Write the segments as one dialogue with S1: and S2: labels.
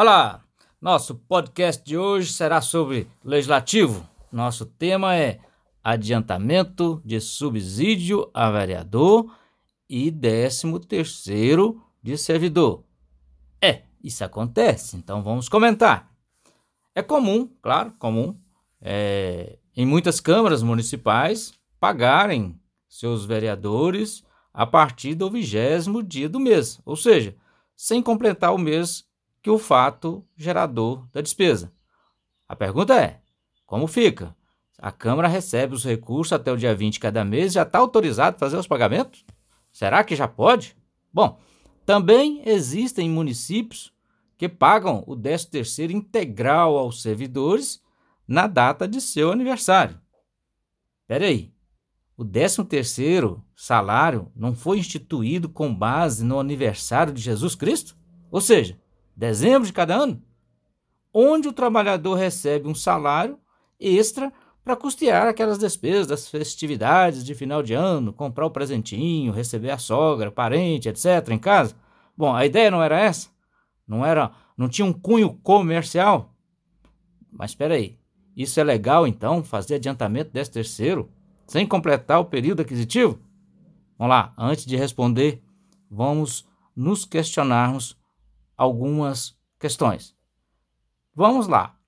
S1: Olá! Nosso podcast de hoje será sobre legislativo. Nosso tema é adiantamento de subsídio a vereador e décimo terceiro de servidor. É, isso acontece, então vamos comentar. É comum, claro, comum, é, em muitas câmaras municipais pagarem seus vereadores a partir do vigésimo dia do mês, ou seja, sem completar o mês que o fato gerador da despesa. A pergunta é: como fica? A Câmara recebe os recursos até o dia 20 de cada mês, já está autorizado a fazer os pagamentos? Será que já pode? Bom, também existem municípios que pagam o 13º integral aos servidores na data de seu aniversário. Espera aí, o 13º salário não foi instituído com base no aniversário de Jesus Cristo? Ou seja, dezembro de cada ano, onde o trabalhador recebe um salário extra para custear aquelas despesas das festividades de final de ano, comprar o presentinho, receber a sogra, parente, etc. em casa. Bom, a ideia não era essa? Não era, não tinha um cunho comercial? Mas espera aí, isso é legal então, fazer adiantamento desse terceiro sem completar o período aquisitivo? Vamos lá, antes de responder, vamos nos questionarmos algumas questões. Vamos lá.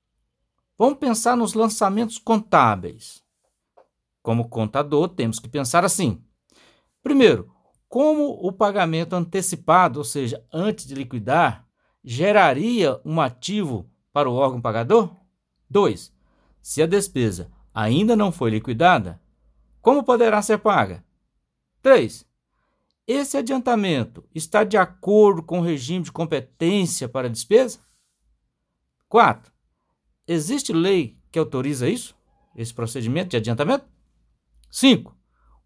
S1: Vamos pensar nos lançamentos contábeis. Como contador, temos que pensar assim. Primeiro, como o pagamento antecipado, ou seja, antes de liquidar, geraria um ativo para o órgão pagador? 2. Se a despesa ainda não foi liquidada, como poderá ser paga? 3. Esse adiantamento está de acordo com o regime de competência para a despesa? 4. Existe lei que autoriza isso? Esse procedimento de adiantamento? 5.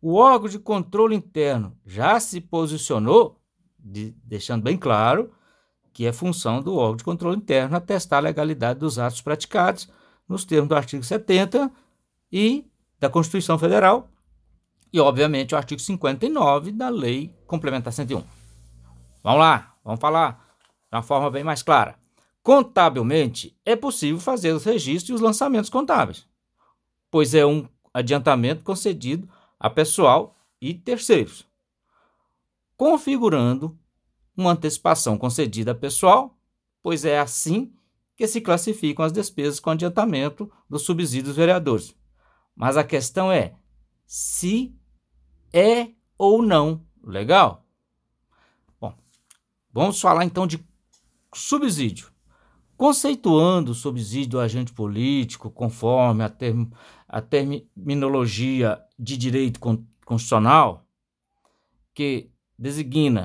S1: O órgão de controle interno já se posicionou, de, deixando bem claro que é função do órgão de controle interno atestar a legalidade dos atos praticados nos termos do artigo 70 e da Constituição Federal e, obviamente, o artigo 59 da Lei Complementar 101. Vamos lá, vamos falar de uma forma bem mais clara. Contabilmente, é possível fazer os registros e os lançamentos contábeis, pois é um adiantamento concedido a pessoal e terceiros, configurando uma antecipação concedida a pessoal, pois é assim que se classificam as despesas com adiantamento dos subsídios vereadores. Mas a questão é se é ou não legal? Bom, vamos falar então de subsídio. Conceituando o subsídio do agente político conforme a, term, a terminologia de direito constitucional, que designa